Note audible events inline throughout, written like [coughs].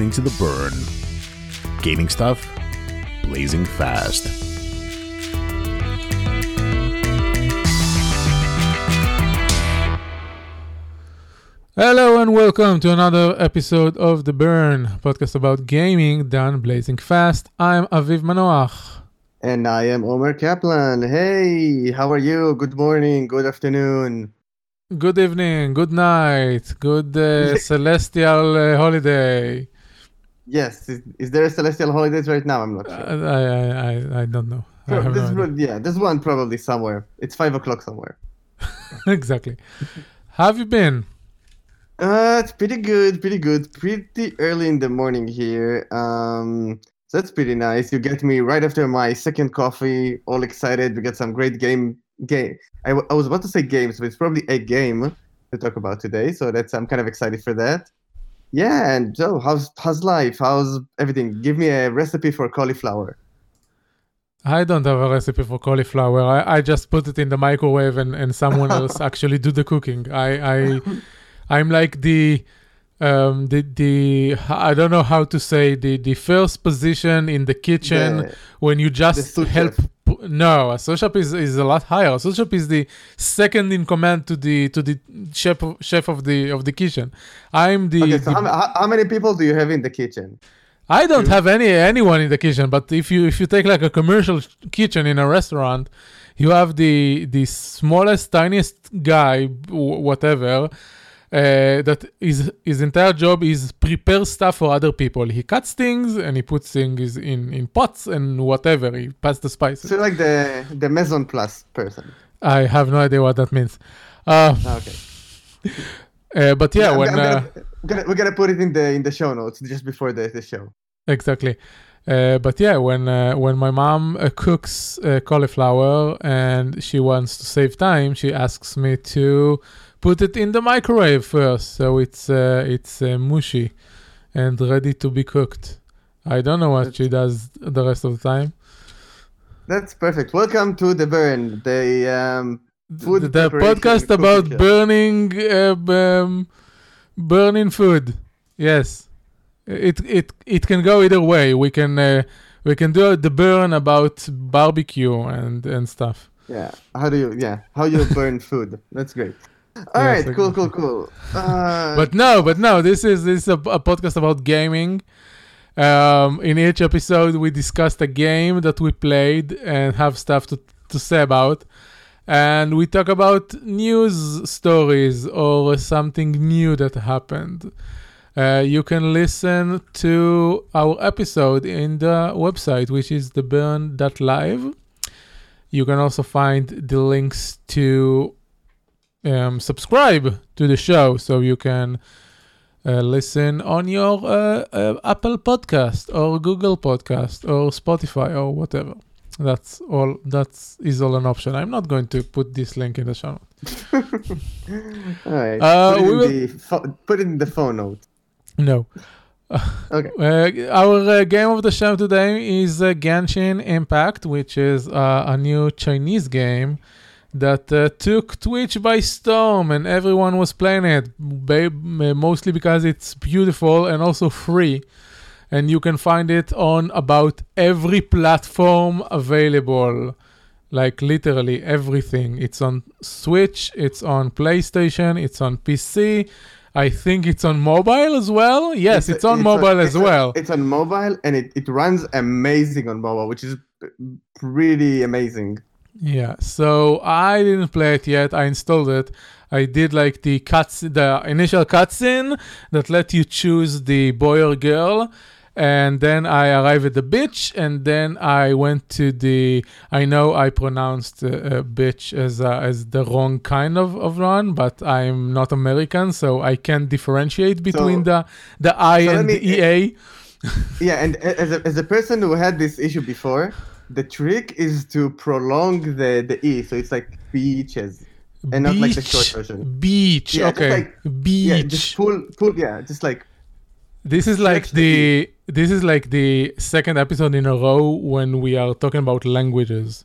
listening to The Burn. Gaming stuff, blazing fast. Hello and welcome to another episode of The Burn, podcast about gaming done blazing fast. I'm Aviv Manoach. And I am Omer Kaplan. Hey, how are you? Good morning, good afternoon. Good evening, good night, good uh, [laughs] celestial uh, holiday. Yes, is, is there a celestial holidays right now? I'm not Uh, sure. I, I, I, I don't know. I have no this one- yeah, there's one probably somewhere. It's five o'clock somewhere. [laughs] exactly. How have you been? Uh, it's pretty good, pretty good. Pretty early in the morning here. Um, so that's pretty nice. You get me right after my second coffee, all excited. We got some great game. Game. I, w- I was about to say games, but it's probably a game to talk about today. So that's I'm kind of excited for that. Yeah, and so how's how's life? How's everything? Give me a recipe for cauliflower. I don't have a recipe for cauliflower. I, I just put it in the microwave and, and someone else [laughs] actually do the cooking. I, I I'm like the um the the I don't know how to say the the first position in the kitchen The- when you just help no a sous chef is, is a lot higher a sous chef is the second in command to the to the chef of, chef of the of the kitchen i'm the, Okay, so the- how, how, how many people do you have in the kitchen? i don't have any anyone in the kitchen but if you if you take like a commercial kitchen in a restaurant you have the the smallest tiniest guy whatever uh, that is his entire job is prepare stuff for other people. He cuts things and he puts things in in pots and whatever. He passes the spices. So like the the mise en place person. I have no idea what that means. Uh, Okay. [laughs] uh, but yeah, I'm- when uh, gonna, we're gonna we're gonna put it in the in the show notes just before the, the show. exactly. Uh, but yeah, when uh, when my mom uh, cooks uh, cauliflower and she wants to save time, she asks me to put it in the microwave first, so it's uh, it's uh, mushy and ready to be cooked. I don't know what she does the rest of the time. That's perfect. Welcome to the burn. The um Food the, the podcast about show. burning uh, um, burning food yes it it it can go either way we can uh, we can do the burn about barbecue and and stuff yeah. How do you yeah how you burn food? That's great. All Yes, right, cool, [laughs] cool, cool. Uh, but no but no this is this is a, a podcast about gaming um in each episode we discussed a game that we played and have stuff to to say about and we talk about news stories or something new that happened. Uh, you can listen to our episode in the website, which is theburn.live. You can also find the links to um, subscribe to the show so you can uh, listen on your uh, uh, Apple podcast or Google podcast or Spotify or whatever. That's all. That's is all an option. I'm not going to put this link in the show. [laughs] all right. Uh, put, it we in will- the pho- put in the phone note. No. [laughs] Okay. Uh, our uh, game of the show today is uh, Genshin Impact, which is uh, a new Chinese game that uh, took Twitch by storm, and everyone was playing it, mostly because it's beautiful and also free. And you can find it on about every platform available, like literally everything. It's on Switch, it's on PlayStation, it's on PC. I think it's on mobile as well. Yes, it's, on mobile as it's well. it's on mobile and it, it runs amazing on mobile, which is pretty amazing. Yeah, so I didn't play it yet. I installed it. I did like the cuts, the initial cutscene that let you choose the boy or girl, and then I arrived at the bitch, and then I went to the. I know I pronounced uh, uh, bitch as uh, as the wrong kind of of one, but I'm not American, so I can't differentiate between the the I so and me- the EA. [laughs] Yeah, and as a, as a person who had this issue before, the trick is to prolong the, the E, so it's like beaches. and not like the short version. Beach. Yeah, okay. like- Beach. Yeah, just pull, pull, yeah, just like This is like the the this is like the second episode in a row when we are talking about languages.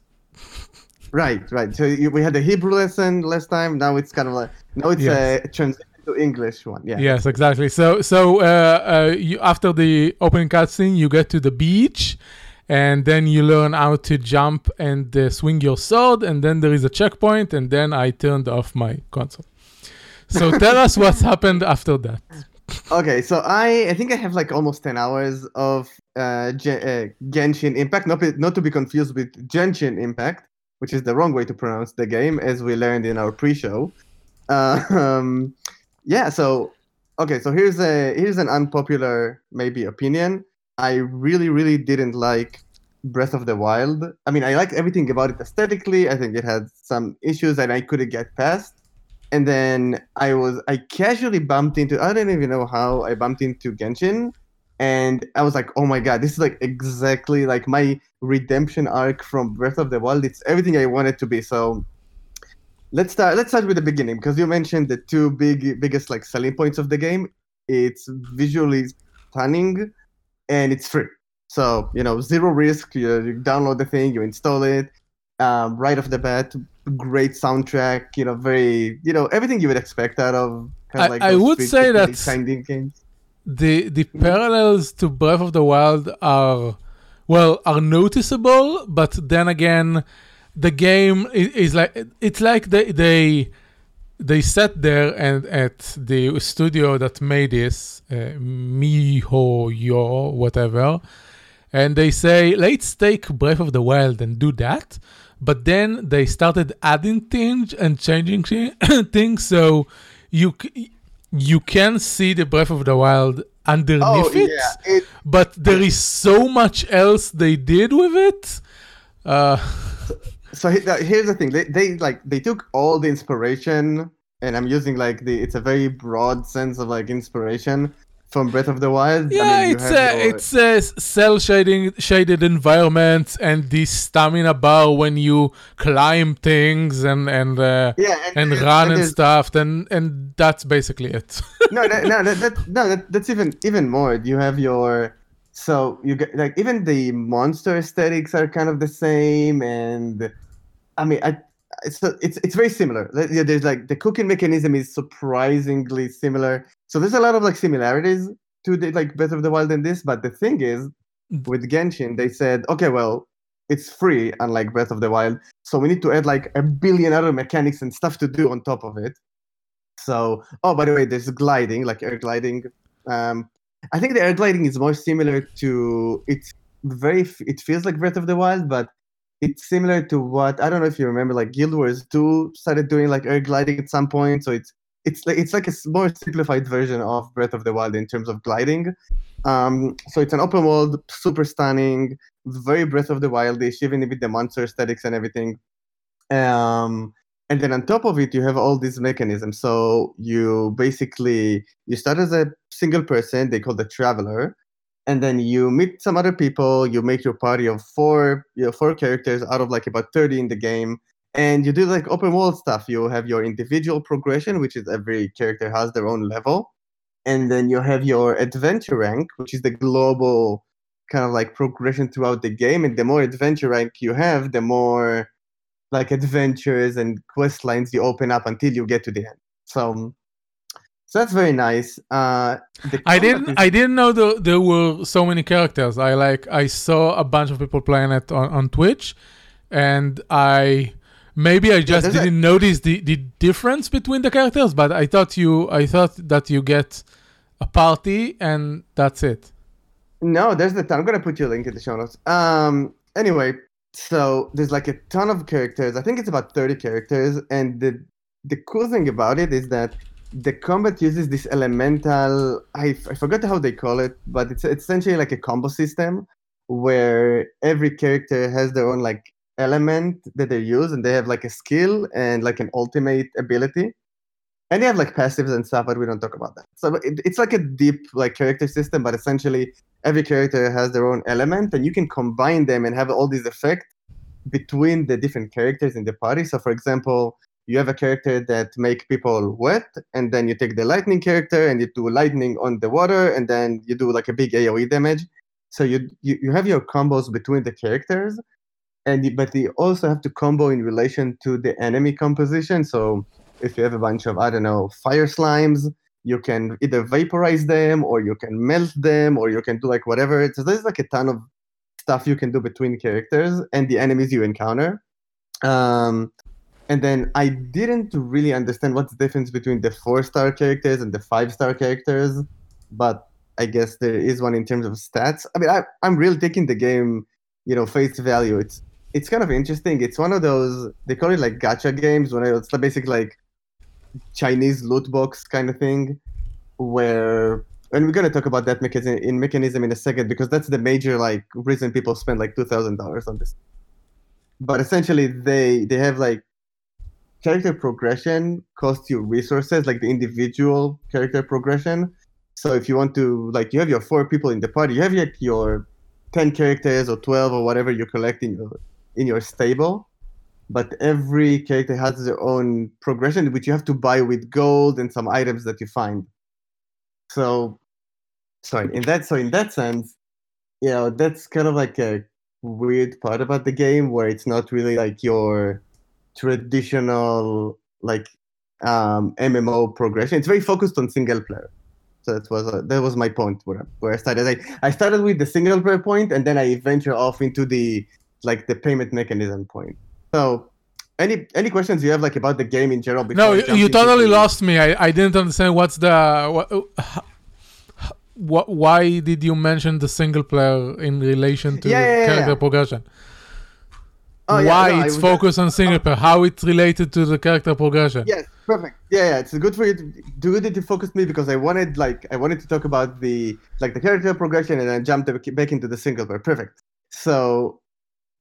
right, right. So you, we had the Hebrew lesson last time. Now it's kind of like now it's Yes. a transition to English one. Yeah. Yes, exactly. So, so uh, uh, you after the opening cutscene, you get to the beach, and then you learn how to jump and uh, swing your sword, and then there is a checkpoint, and then I turned off my console. So, [laughs] tell us what's happened after that. Okay, so I I think I have like almost ten hours of uh, Gen- uh Genshin Impact, not not to be confused with Genshin Impact, which is the wrong way to pronounce the game, as we learned in our pre-show. Um, yeah, so okay, so here's a here's an unpopular maybe opinion. I really really didn't like Breath of the Wild. I mean, I liked everything about it aesthetically. I think it had some issues that I couldn't get past. And then I was I casually bumped into I don't even know how I bumped into Genshin and I was like, oh my god, this is like exactly like my redemption arc from Breath of the Wild. It's everything I wanted to be. So let's start let's start with the beginning because you mentioned the two big biggest like selling points of the game. It's visually stunning and it's free. So, you know, zero risk. You, you download the thing, you install it. Um, right off the bat, great soundtrack, you know, very, you know, everything you would expect out of kind I- of like I those would say that- games. the the parallels to Breath of the Wild are well are noticeable, but then again, the game is, is like it's like they they they sat there and at the studio that made this uh, miHoYo whatever, and they say let's take Breath of the Wild and do that. But then they started adding things and changing [coughs] things, so you you can see the Breath of the Wild underneath Oh it, yeah, it, but there is so much else they did with it. Uh, [laughs] so here's the thing they, they like they took all the inspiration and i'm using like the it's a very broad sense of like inspiration from breath of the wild I yeah, mean, you it's your- it's uh, cell shading shaded environments and this stamina bar when you climb things and and uh, yeah and there's- run and there's- stuff. Then and that's basically it. [laughs] no that, no that, that, no that, that's even even more you have your so you get like even the monster aesthetics are kind of the same and i mean i it's it's it's very similar yeah, there's like the cooking mechanism is surprisingly similar so there's a lot of like similarities to the like breath of the wild in this but the thing is with genshin they said okay well it's free unlike breath of the wild so we need to add like a billion other mechanics and stuff to do on top of it so, oh, by the way, there's gliding, like air gliding. Um, I think the air gliding is more similar to it's very. It feels like Breath of the Wild, but it's similar to what I don't know if you remember, like Guild Wars 2 started doing like air gliding at some point. So it's it's like it's like a more simplified version of Breath of the Wild in terms of gliding. Um, so it's an open world, super stunning, very Breath of the Wildish, even with the monster aesthetics and everything. Um, and then on top of it you have all these mechanisms so you basically you start as a single person they call the traveler and then you meet some other people you make your party of four you know, four characters out of like about 30 in the game and you do like open world stuff you have your individual progression which is every character has their own level and then you have your adventure rank which is the global kind of like progression throughout the game and the more adventure rank you have the more like adventures and quest lines you open up until you get to the end. So, so that's very nice. Uh, I didn't is- I didn't know the, there were so many characters. I like I saw a bunch of people playing it on, on Twitch, and I maybe I just a- didn't notice the, the difference between the characters. But I thought you I thought that you get a party and that's it. No, there's the ton. I'm gonna put you a link in the show notes. Um. Anyway, so there's like a ton of characters. I think it's about 30 characters, and the the cool thing about it is that the combat uses this elemental. I, forgot how they call it, but it's, it's essentially like a combo system where every character has their own like element that they use, and they have like a skill and like an ultimate ability. And they have like passives and stuff, but we don't talk about that. So it, it's like a deep like character system, but essentially every character has their own element and you can combine them and have all these effects between the different characters in the party so for example you have a character that make people wet and then you take the lightning character and you do lightning on the water and then you do like a big aoe damage so you you, you have your combos between the characters and but you also have to combo in relation to the enemy composition so if you have a bunch of I don't know fire slimes, you can either vaporize them or you can melt them or you can do like whatever. So there's like a ton of stuff you can do between characters and the enemies you encounter. Um, and then I didn't really understand what's the difference between the four star characters and the five star characters, but I guess there is one in terms of stats. I mean, I, I'm really taking the game, you know, face value. It's it's kind of interesting. It's one of those they call it like gacha games, when it's basically like Chinese loot box kind of thing, where and we're gonna talk about that mechanism in mechanism in a second because that's the major like reason people spend like two thousand dollars on this. But essentially, they they have like character progression costs you resources, like the individual character progression. So if you want to, like, you have your four people in the party, you have like your ten characters or twelve or whatever you collect in your in your stable, but every character has their own progression, which you have to buy with gold and some items that you find. So, sorry, in that so in that sense, you know, that's kind of like a weird part about the game where it's not really like your traditional like um, MMO progression. It's very focused on single player. So that was uh, that was my point where where I started. I, I started with the single player point, and then I venture off into the like the payment mechanism point. So any any questions you have like about the game in general? No, you, totally the... lost me. I, I didn't understand what's the what, what why did you mention the single player in relation to yeah, yeah, character yeah. progression? Oh, why yeah, no, it's focused on single player, how it's related to the character progression. Yes, perfect. Yeah, yeah, it's good for you to do it to focus me because I wanted like I wanted to talk about the like the character progression and then jump back into the single player. Perfect. So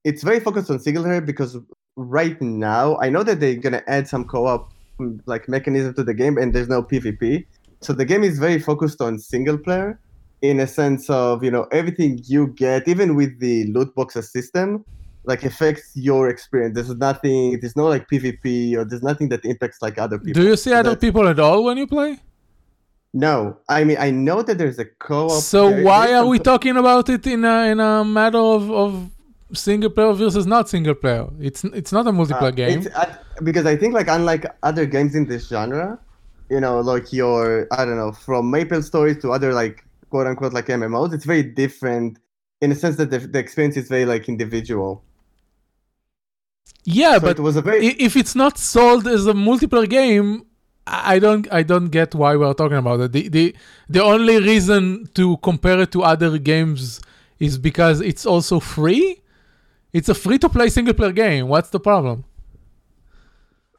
it's very focused on single player because right now I know that they're gonna add some co-op mm, like mechanism to the game and there's no PvP. So the game is very focused on single player in a sense of you know everything you get even with the loot boxes system like affects your experience. There's nothing. There's no like PvP or there's nothing that impacts like other people. Do you see so other people at all when you play? No, I mean I know that there's a co-op. So why are we talking about it in a in a matter of, of single player versus not single player? It's it's not a multiplayer uh, game. Uh, because I think like unlike other games in this genre, you know, like your I don't know from Maple Stories to other like quote unquote like MMOs, it's very different in the sense that the, the experience is very like individual. Yeah, so but it was a very... if it's not sold as a multiplayer game, I don't I don't get why we're talking about it. The the the only reason to compare it to other games is because it's also free. It's a free to play single player game. What's the problem?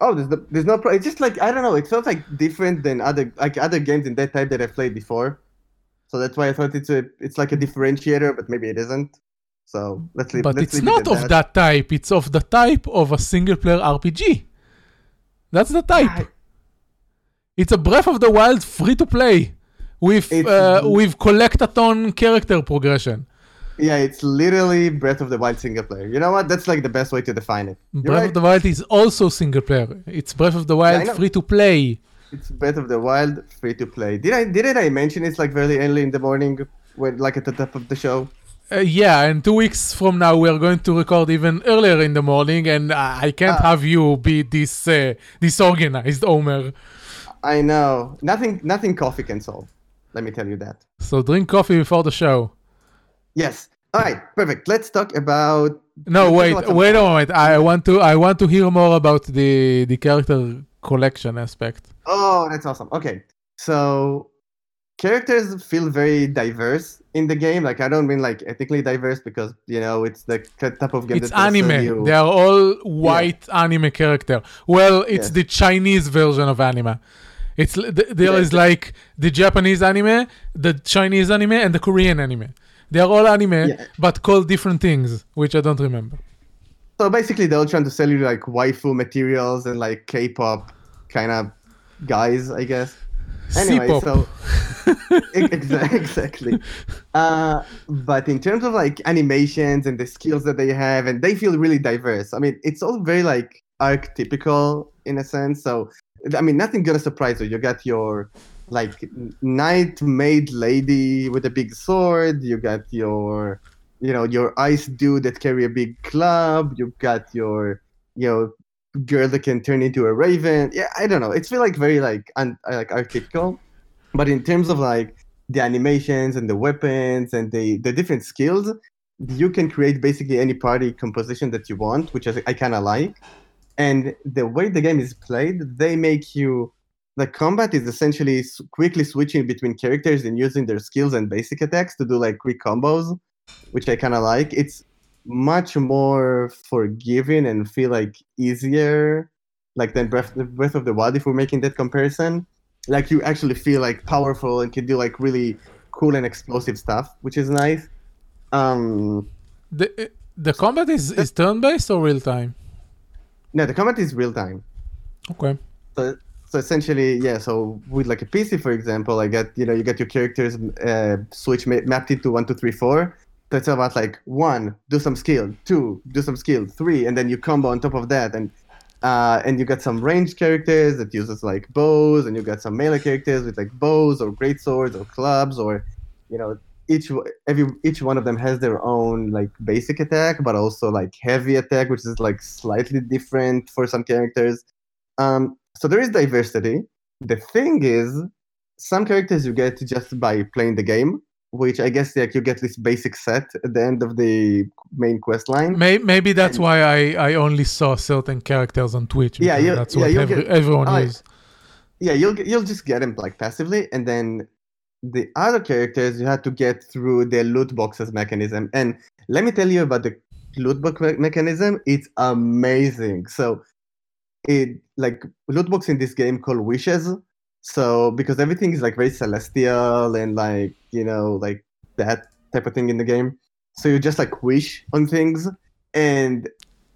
Oh, there's the, there's no. Pro- it's just like I don't know. It feels like different than other like other games in that type that I've played before. So that's why I thought it's a it's like a differentiator, but maybe it isn't. So let's leave. But let's it's leave not it of that. that. type. It's of the type of a single player RPG. That's the type. I... It's a Breath of the Wild free to play with uh, with collectathon character progression. Yeah, it's literally Breath of the Wild single player. You know what? That's like the best way to define it. You're Breath right. of the Wild is also single player. It's Breath of the Wild yeah, free to play. It's Breath of the Wild free to play. Did I didn't I mention it's like very early in the morning when like at the top of the show? Uh, yeah, and two weeks from now we are going to record even earlier in the morning, and I can't uh, have you be this uh, disorganized, Omer. I know nothing. Nothing coffee can solve. Let me tell you that. So drink coffee before the show. Yes. All right. Perfect. Let's talk about. No, wait, wait a moment. I want to. I want to hear more about the the character collection aspect. Oh, that's awesome. Okay, so characters feel very diverse in the game. Like I don't mean like ethnically diverse because you know it's the type of game. It's anime. They are all white yeah. anime character. Well, it's the Chinese version of anime. It's there yeah, is like the Japanese anime, the Chinese anime, and the Korean anime. They are all anime, yeah. but called different things, which I don't remember. So basically, they're all trying to sell you like waifu materials and like K-pop kind of guys, I guess. Anyway, C-pop. so [laughs] exactly. Uh, but in terms of like animations and the skills that they have, and they feel really diverse. I mean, it's all very like archetypical in a sense. So I mean, nothing gonna surprise you. You got your like knight maid lady with a big sword. You got your you know your ice dude that carry a big club. You've got your you know girl that can turn into a raven. Yeah, I don't know. It's feel like very like un, like archetypical, but in terms of like the animations and the weapons and the the different skills, you can create basically any party composition that you want, which I, I kind of like. And the way the game is played, they make you the combat is essentially quickly switching between characters and using their skills and basic attacks to do like quick combos, which I kind of like. It's much more forgiving and feel like easier, like than Breath, Breath of the Wild. If we're making that comparison, like you actually feel like powerful and can do like really cool and explosive stuff, which is nice. Um, The the combat is is turn based or real time? no, the combat is real time. Okay. So, so essentially, yeah. So with like a PC, for example, I get you know you get your characters uh, switch ma- mapped into one, two, three, four. So it's about like one, do some skill, two, do some skill, three, and then you combo on top of that, and uh, and you got some ranged characters that uses like bows, and you got some melee characters with like bows or great swords or clubs, or you know each every each one of them has their own like basic attack, but also like heavy attack, which is like slightly different for some characters. Um, so there is diversity. The thing is, some characters you get just by playing the game, which I guess like you get this basic set at the end of the main quest line. May, maybe that's And- why I, I only saw certain characters on Twitch. Yeah, you- that's yeah, what every, get- everyone I- uses. Yeah, you'll you'll just get them like passively, and then the other characters you have to get through the loot boxes mechanism. And let me tell you about the loot box me- mechanism. It's amazing. So it like loot box in this game called wishes. So because everything is like very celestial and like you know like that type of thing in the game. So you just like wish on things, and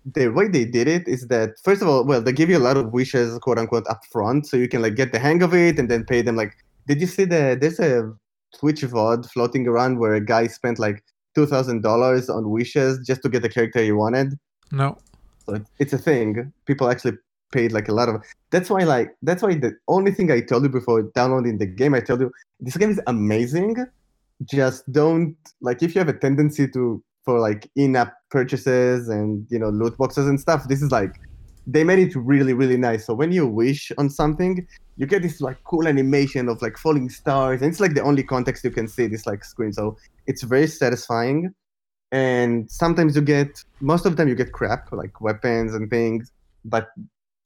the way they did it is that first of all, well, they give you a lot of wishes, quote unquote, up front, so you can like get the hang of it and then pay them. Like, did you see the there's a Twitch VOD floating around where a guy spent like two thousand dollars on wishes just to get the character he wanted? No. So it's a thing. People actually paid like a lot of. That's why like that's why the only thing I told you before downloading the game, I told you this game is amazing. Just don't like if you have a tendency to for like in-app purchases and you know loot boxes and stuff. This is like they made it really really nice. So when you wish on something, you get this like cool animation of like falling stars, and it's like the only context you can see this like screen. So it's very satisfying. And sometimes you get most of the time you get crap like weapons and things, but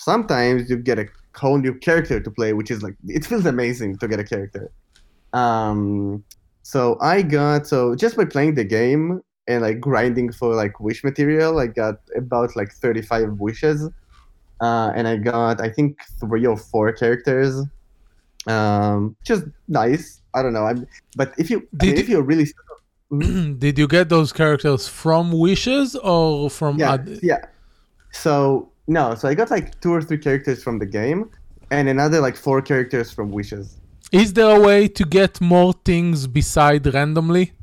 sometimes you get a whole new character to play, which is like it feels amazing to get a character. Um, so I got so just by playing the game and like grinding for like wish material, I got about like 35 wishes, uh, and I got I think three or four characters, um, is nice. I don't know. I'm, but if you I Did mean, you- if you're really [clears throat] Did you get those characters from wishes or from yeah oth- yeah so no so i got like two or three characters from the game and another like four characters from wishes Is there a way to get more things beside randomly?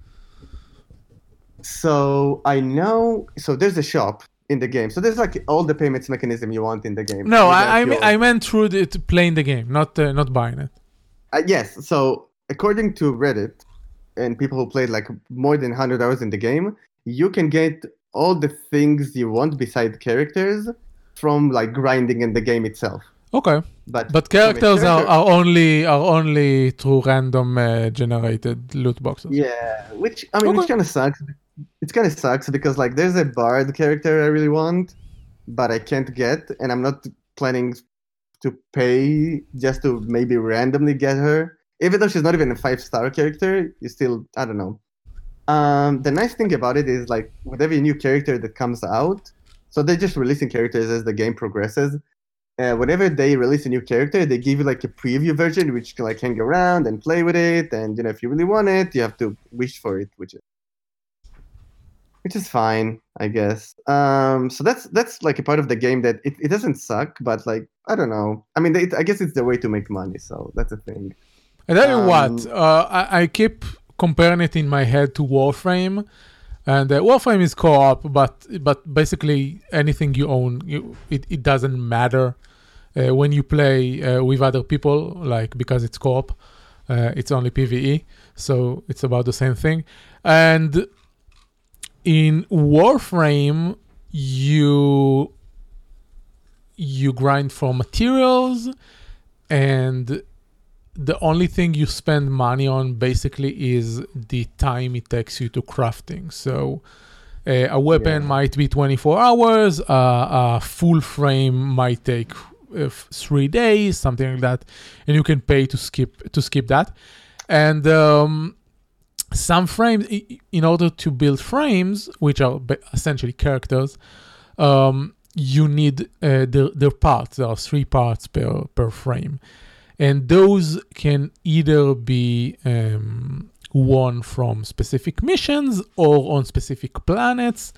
so i know so there's a shop in the game so there's like all the payments mechanism you want in the game No, I I, me- your- I meant through the, to playing the game, not uh, not buying it. Uh, yes so according to reddit and people who played like more than 100 hours in the game you can get all the things you want beside characters from like grinding in the game itself Okay, but but characters are, are only are only through random uh, generated loot boxes. Yeah, which I mean, which kind of sucks. It kind of sucks because like there's a bard character I really want, but I can't get, and I'm not planning to pay just to maybe randomly get her. Even though she's not even a five star character, you still I don't know. Um, the nice thing about it is like with every new character that comes out, so they're just releasing characters as the game progresses. Uh, whenever they release a new character, they give you like a preview version which you can like hang around and play with it. And you know, if you really want it, you have to wish for it, which is which is fine, I guess. Um, so that's that's like a part of the game that it, it doesn't suck, but like I don't know. I mean, it, I guess it's the way to make money, so that's a thing. I tell you what, Um, uh, I, I keep comparing it in my head to Warframe, and uh, Warframe is co-op, but but basically anything you own, you, it it doesn't matter uh, when you play uh, with other people, like because it's co-op, uh, it's only PVE, so it's about the same thing. And in Warframe, you you grind for materials, and the only thing you spend money on basically is the time it takes you to crafting. So uh, a weapon Yeah. might be 24 hours, uh, a full frame might take uh, three days, something like that, and you can pay to skip to skip that. And um, some frames, in order to build frames, which are essentially characters, um, you need uh, their, their parts. There are three parts per per frame, and those can either be um, won from specific missions or on specific planets.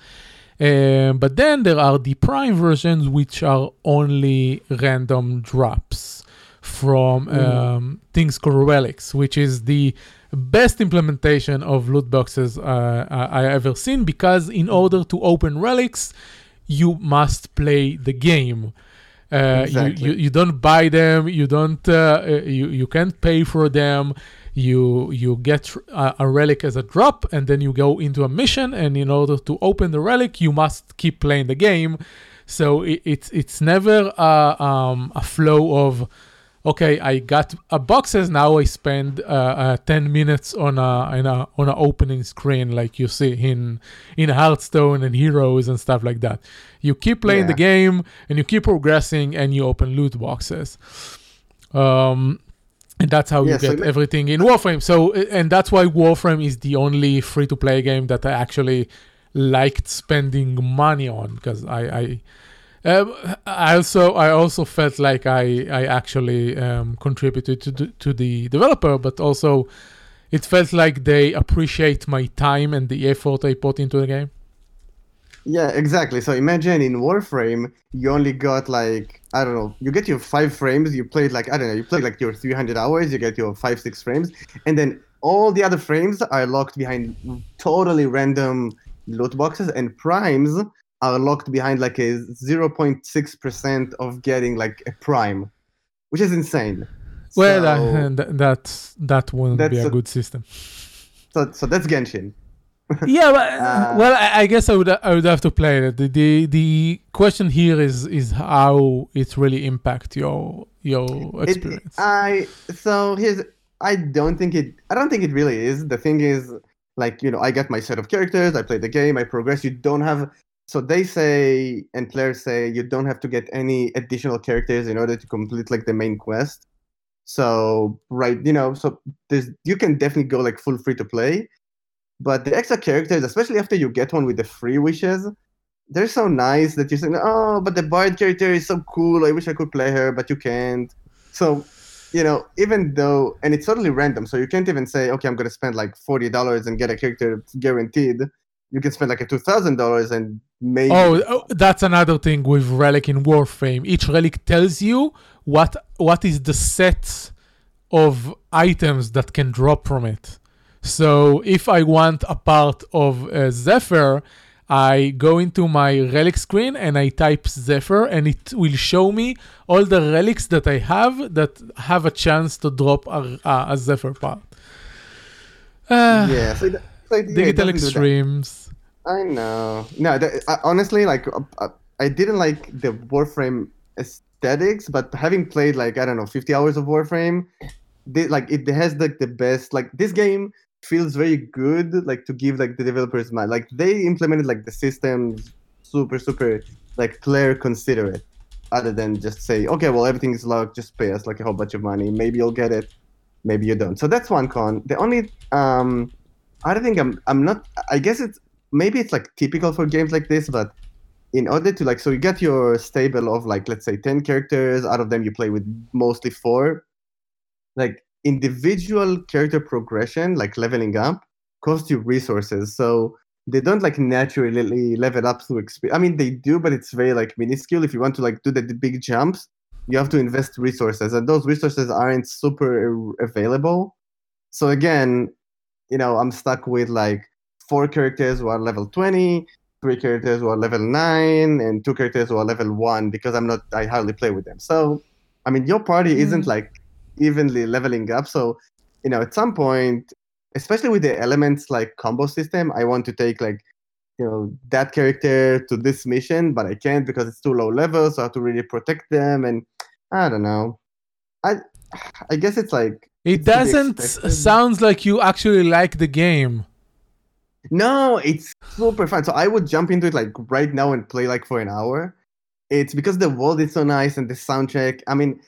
Um, but then there are the prime versions, which are only random drops from Mm. um, things called relics, which is the best implementation of loot boxes uh, I I ever seen. Because in order to open relics, you must play the game. Uh, Exactly. you, you you don't buy them. You don't. Uh, uh, you you can't pay for them. You you get a, a relic as a drop, and then you go into a mission. And in order to open the relic, you must keep playing the game. So it, it's it's never a, um, a flow of okay, I got a boxes now. I spend uh, uh, ten minutes on a in a on a opening screen like you see in in Hearthstone and Heroes and stuff like that. You keep playing the game and you keep progressing and you open loot boxes. Um, and that's how Yeah, you so get everything in Warframe. So and that's why Warframe is the only free to play game that I actually liked spending money on because I. I um, I also I also felt like I I actually um, contributed to the, to the developer, but also it felt like they appreciate my time and the effort I put into the game. Yeah, exactly. So imagine in Warframe, you only got like I don't know, you get your five frames. You played like I don't know, you played like your 300 hours. You get your five six frames, and then all the other frames are locked behind totally random loot boxes, and primes are locked behind like a 0.6 percent of getting like a prime, which is insane. Well, so, uh, [laughs] th- that's that wouldn't be a a- good system. so, so that's Genshin. [laughs] yeah, but, [laughs] Uh, well, I, I guess I would I would have to play it. The, the the question here is is how it really impact your your It- experience. I so here's I don't think it I don't think it really is. The thing is like you know I get my set of characters, I play the game, I progress. You don't have so they say and players say you don't have to get any additional characters in order to complete like the main quest. So right, you know, so there's you can definitely go like full free to play. But the extra characters, especially after you get one with the free wishes, they're so nice that you're saying, oh, but the Bard character is so cool. I wish I could play her, but you can't. So, you know, even though, and it's totally random, so you can't even say, okay, I'm going to spend like $40 and get a character guaranteed. You can spend like a $2,000 and maybe. Oh, oh, that's another thing with relic in Warframe. Each relic tells you what what is the set of items that can drop from it. So if I want a part of uh, Zephyr, I go into my relic screen and I type Zephyr, and it will show me all the relics that I have that have a chance to drop a, a, a Zephyr part. Ah, yeah. So, it- so it- yeah, digital doesn't do that. extremes. I know. No, that, I, honestly, like uh, uh, I didn't like the Warframe aesthetics, but having played like I don't know, 50 hours of Warframe, they, like it has like the best. Like this game feels very good. Like to give like the developers mind. Like they implemented like the systems super super like player considerate, other than just say okay, well everything is locked, just pay us like a whole bunch of money. Maybe you'll get it, maybe you don't. So that's one con. The only um, I don't think I'm I'm not. I guess it's maybe it's like typical for games like this, but in order to like, so you get your stable of like, let's say 10 characters, out of them you play with mostly four. Like individual character progression, like leveling up, costs you resources. So they don't like naturally level up through experience. I mean, they do, but it's very like minuscule. If you want to like do the, the big jumps, you have to invest resources, and those resources aren't super uh, available. So again, you know, I'm stuck with like four characters who are level 20, three characters who are level 9, and two characters who are level 1 because I'm not, I hardly play with them. So, I mean, your party isn't Mm. like evenly leveling up. So, you know, at some point, especially with the elements like combo system, I want to take like you know that character to this mission, but I can't because it's too low level, so I have to really protect them. And I don't know. I I guess it's like It doesn't sounds like you actually like the game. No, it's super fun. So I would jump into it like right now and play like for an hour. It's because the world is so nice and the soundtrack. I mean,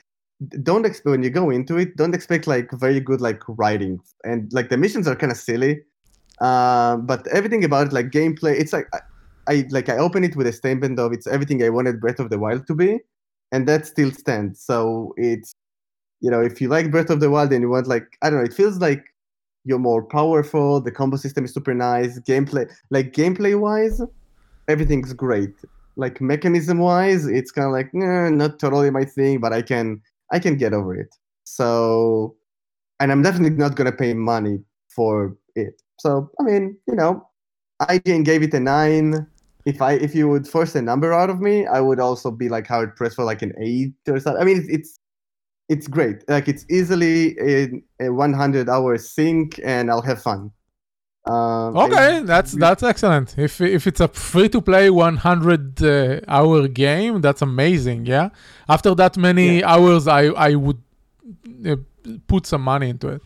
don't expect when you go into it, don't expect like very good like writing and like the missions are kind of silly. Um, but everything about it, like gameplay, it's like I, I like I open it with a statement of it's everything I wanted Breath of the Wild to be, and that still stands. So it's you know if you like Breath of the Wild and you want like I don't know, it feels like you're more powerful. The combo system is super nice. Gameplay, like gameplay wise, everything's great. Like mechanism wise, it's kind of like eh, not totally my thing, but I can I can get over it. So, and I'm definitely not gonna pay money for it. So I mean, you know, IGN gave it a nine. If I if you would force a number out of me, I would also be like hard pressed for like an eight or something. I mean, it's it's, it's great. Like it's easily a, a 100 hour sync, and I'll have fun. Um, Okay, and- that's that's excellent. If if it's a free to play 100 uh, hour game, that's amazing. Yeah. After that many hours, I I would uh, put some money into it,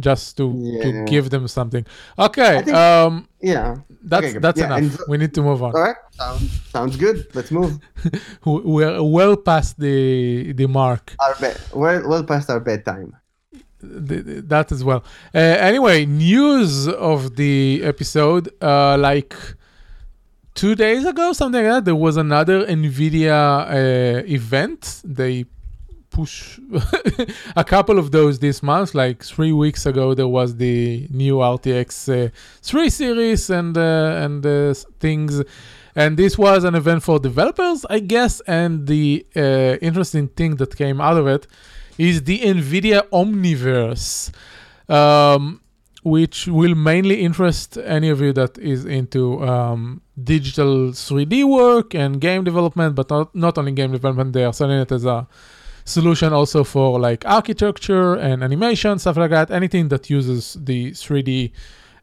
just to to give them something. Okay. Think- um, yeah. that's Okay, that's yeah, enough. we need to move on. All right. Sounds, sounds good. Let's move. [laughs] We- We're well past the the mark. Our bed. Well, well past our bedtime. th- th- that as well. Uh, anyway, news of the episode, uh, like two days ago, something like that, there was another NVIDIA uh, event. They push [laughs] a couple of those this month. Like three weeks ago, there was the new RTX uh, 3 series and uh, and uh, things. And this was an event for developers, I guess. And the uh, interesting thing that came out of it is the NVIDIA Omniverse, um, which will mainly interest any of you that is into um, digital 3D work and game development, but not, not only game development, they are selling it as a solution also for like architecture and animation, stuff like that, anything that uses the 3D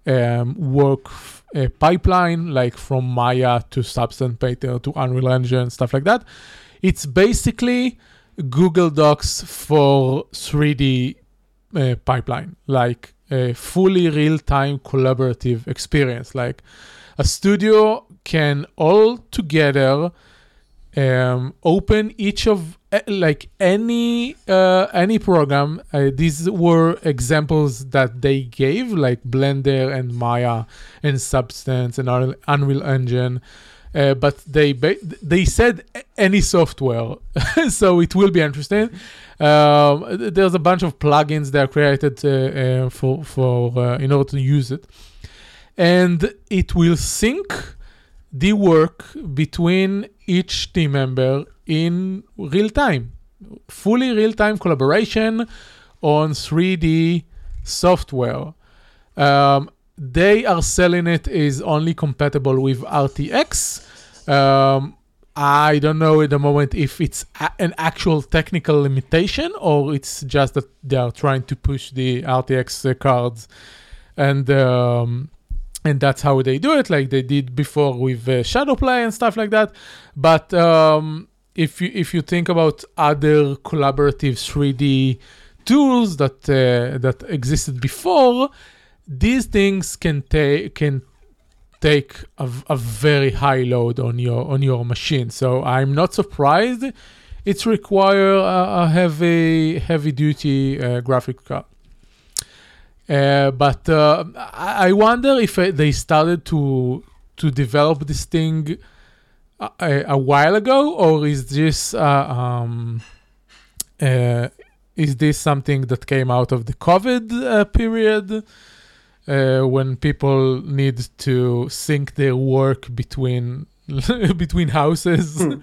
um, work uh, pipeline, like from Maya to Substance Painter to Unreal Engine, stuff like that. It's basically Google Docs for 3D uh, pipeline, like a fully real-time collaborative experience. Like a studio can all together um, open each of like any uh, any program. Uh, these were examples that they gave, like Blender and Maya and Substance and Unreal- Engine. Uh, but they they said any software, [laughs] so it will be interesting. Um, there's a bunch of plugins that are created uh, uh, for for uh, in order to use it, and it will sync the work between each team member in real time, fully real time collaboration on 3D software. Um, they are selling it is only compatible with RTX. Um, I don't know at the moment if it's a- an actual technical limitation or it's just that they are trying to push the RTX cards, and um, and that's how they do it, like they did before with uh, Shadowplay and stuff like that. But um, if you if you think about other collaborative 3D tools that uh, that existed before, these things can take can take a, a very high load on your on your machine. So I'm not surprised it's require a, a heavy heavy duty uh, graphic card. Uh, but uh, I wonder if uh, they started to to develop this thing a, a, a while ago, or is this uh, um, uh, is this something that came out of the COVID uh, period? uh, when people need to sync their work between [laughs] between houses [laughs] uh,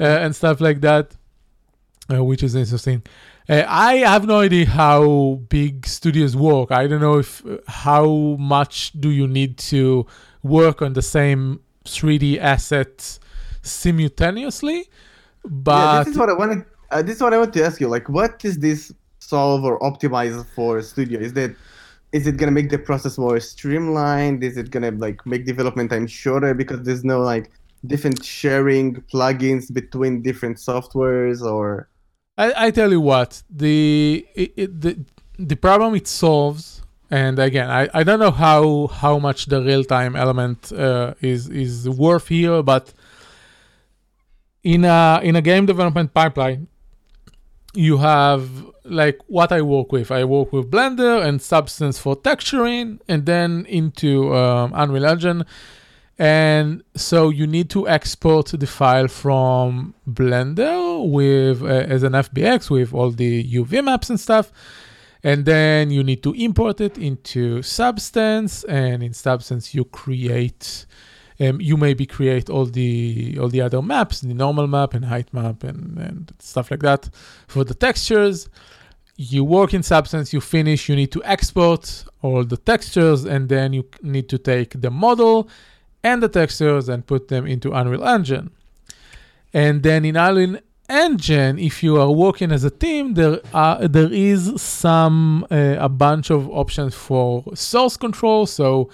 and stuff like that, uh, which is interesting. Uh, I have no idea how big studios work. I don't know if uh, how much do you need to work on the same 3D assets simultaneously. But yeah, this is what I wanted. Uh, this is what I want to ask you. Like, what is this solve or optimize for studio? Is that is it gonna make the process more streamlined? Is it gonna like make development time shorter because there's no like different sharing plugins between different softwares or I, I tell you what, the it, it, the the problem it solves, and again, I, I don't know how how much the real time element uh, is is worth here, but in a in a game development pipeline, you have like what I work with. I work with Blender and Substance for texturing, and then into um, Unreal Engine. And so you need to export the file from Blender with uh, as an FBX with all the UV maps and stuff. And then you need to import it into Substance, and in Substance you create, um, you maybe create all the all the other maps, the normal map and height map and, and stuff like that for the textures. You work in Substance, you finish, you need to export all the textures, and then you need to take the model and the textures and put them into Unreal Engine. And then in Unreal Engine, if you are working as a team, there are there is some uh, a bunch of options for source control. So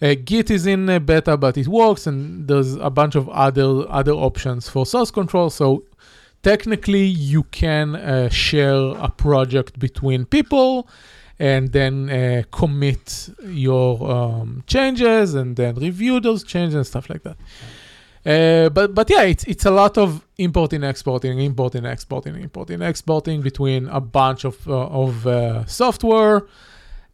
uh, Git is in uh, beta, but it works, and there's a bunch of other other options for source control. So technically, you can uh, share a project between people and then uh, commit your um, changes and then review those changes and stuff like that. Uh, but but yeah, it's it's a lot of importing, exporting, importing, exporting, importing, exporting between a bunch of uh, of uh, software,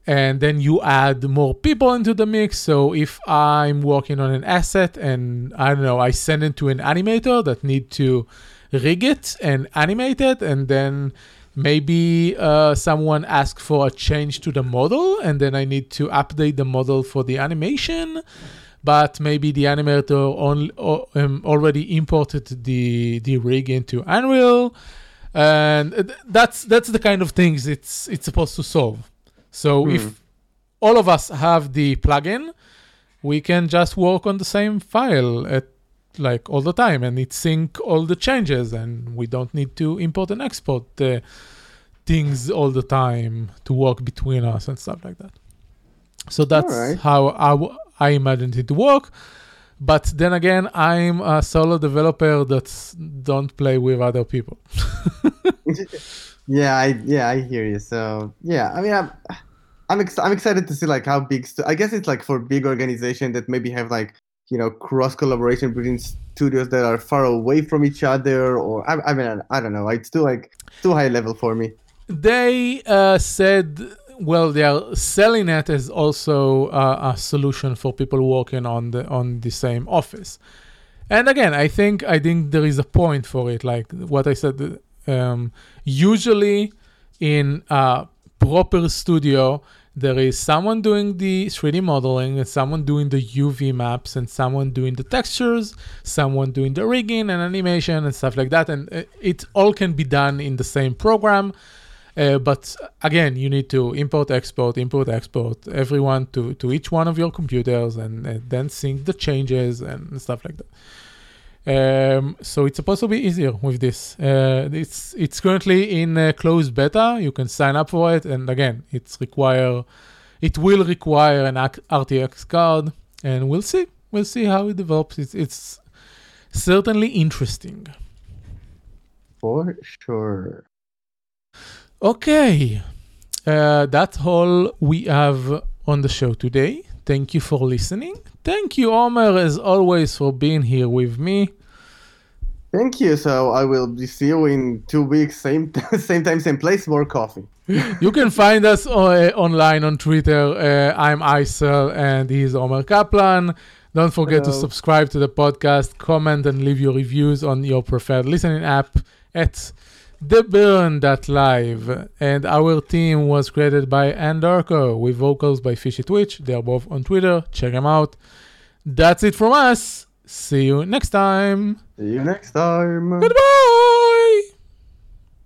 and then you add more people into the mix. So if I'm working on an asset and I don't know, I send it to an animator that need to rig it and animate it, and then maybe uh, someone asks for a change to the model and then I need to update the model for the animation. But maybe the animator on, um, already imported the, the rig into Unreal. And that's that's the kind of things it's it's supposed to solve. So Hmm. if all of us have the plugin, we can just work on the same file at like all the time and it sync all the changes and we don't need to import and export uh, things all the time to work between us and stuff like that so that's Alright. how I, w- I imagined it to work but then again i'm a solo developer that don't play with other people [laughs] yeah, I yeah, I hear you. So yeah, I mean, I'm I'm, ex- I'm excited to see like how big. Stu- I guess it's like for big organization that maybe have like you know cross collaboration between studios that are far away from each other, or I, I mean, I don't know. It's too like too high level for me. they uh, said well they are selling it as also uh, a solution for people working on the on the same office and again i think i think there is a point for it like what i said um, usually in a proper studio there is someone doing the 3d modeling and someone doing the uv maps and someone doing the textures someone doing the rigging and animation and stuff like that and uh, it all can be done in the same program uh, but again, you need to import, export, import, export everyone to, to each one of your computers and, and then sync the changes and stuff like that. Um, so it's supposed to be easier with this. Uh, it's it's currently in uh, closed beta. You can sign up for it, and again, it's require it will require an RTX card, and we'll see. We'll see how it develops. It's it's certainly interesting. For sure. Okay, uh, that's all we have on the show today. Thank you for listening. Thank you, Omer, as always, for being here with me. Thank you. So I will be see you in two weeks, same [laughs] same time, same place, more coffee. [laughs] You can find us uh, online on Twitter. Uh, I'm Icel, and he's Omer Kaplan. Don't forget to subscribe to the podcast, comment, and leave your reviews on your preferred listening app at theburn.live. And our team was created by Andarko with vocals by Fishy Twitch. They are both on Twitter. Check them out. That's it from us. See you next time. See you next time. Goodbye.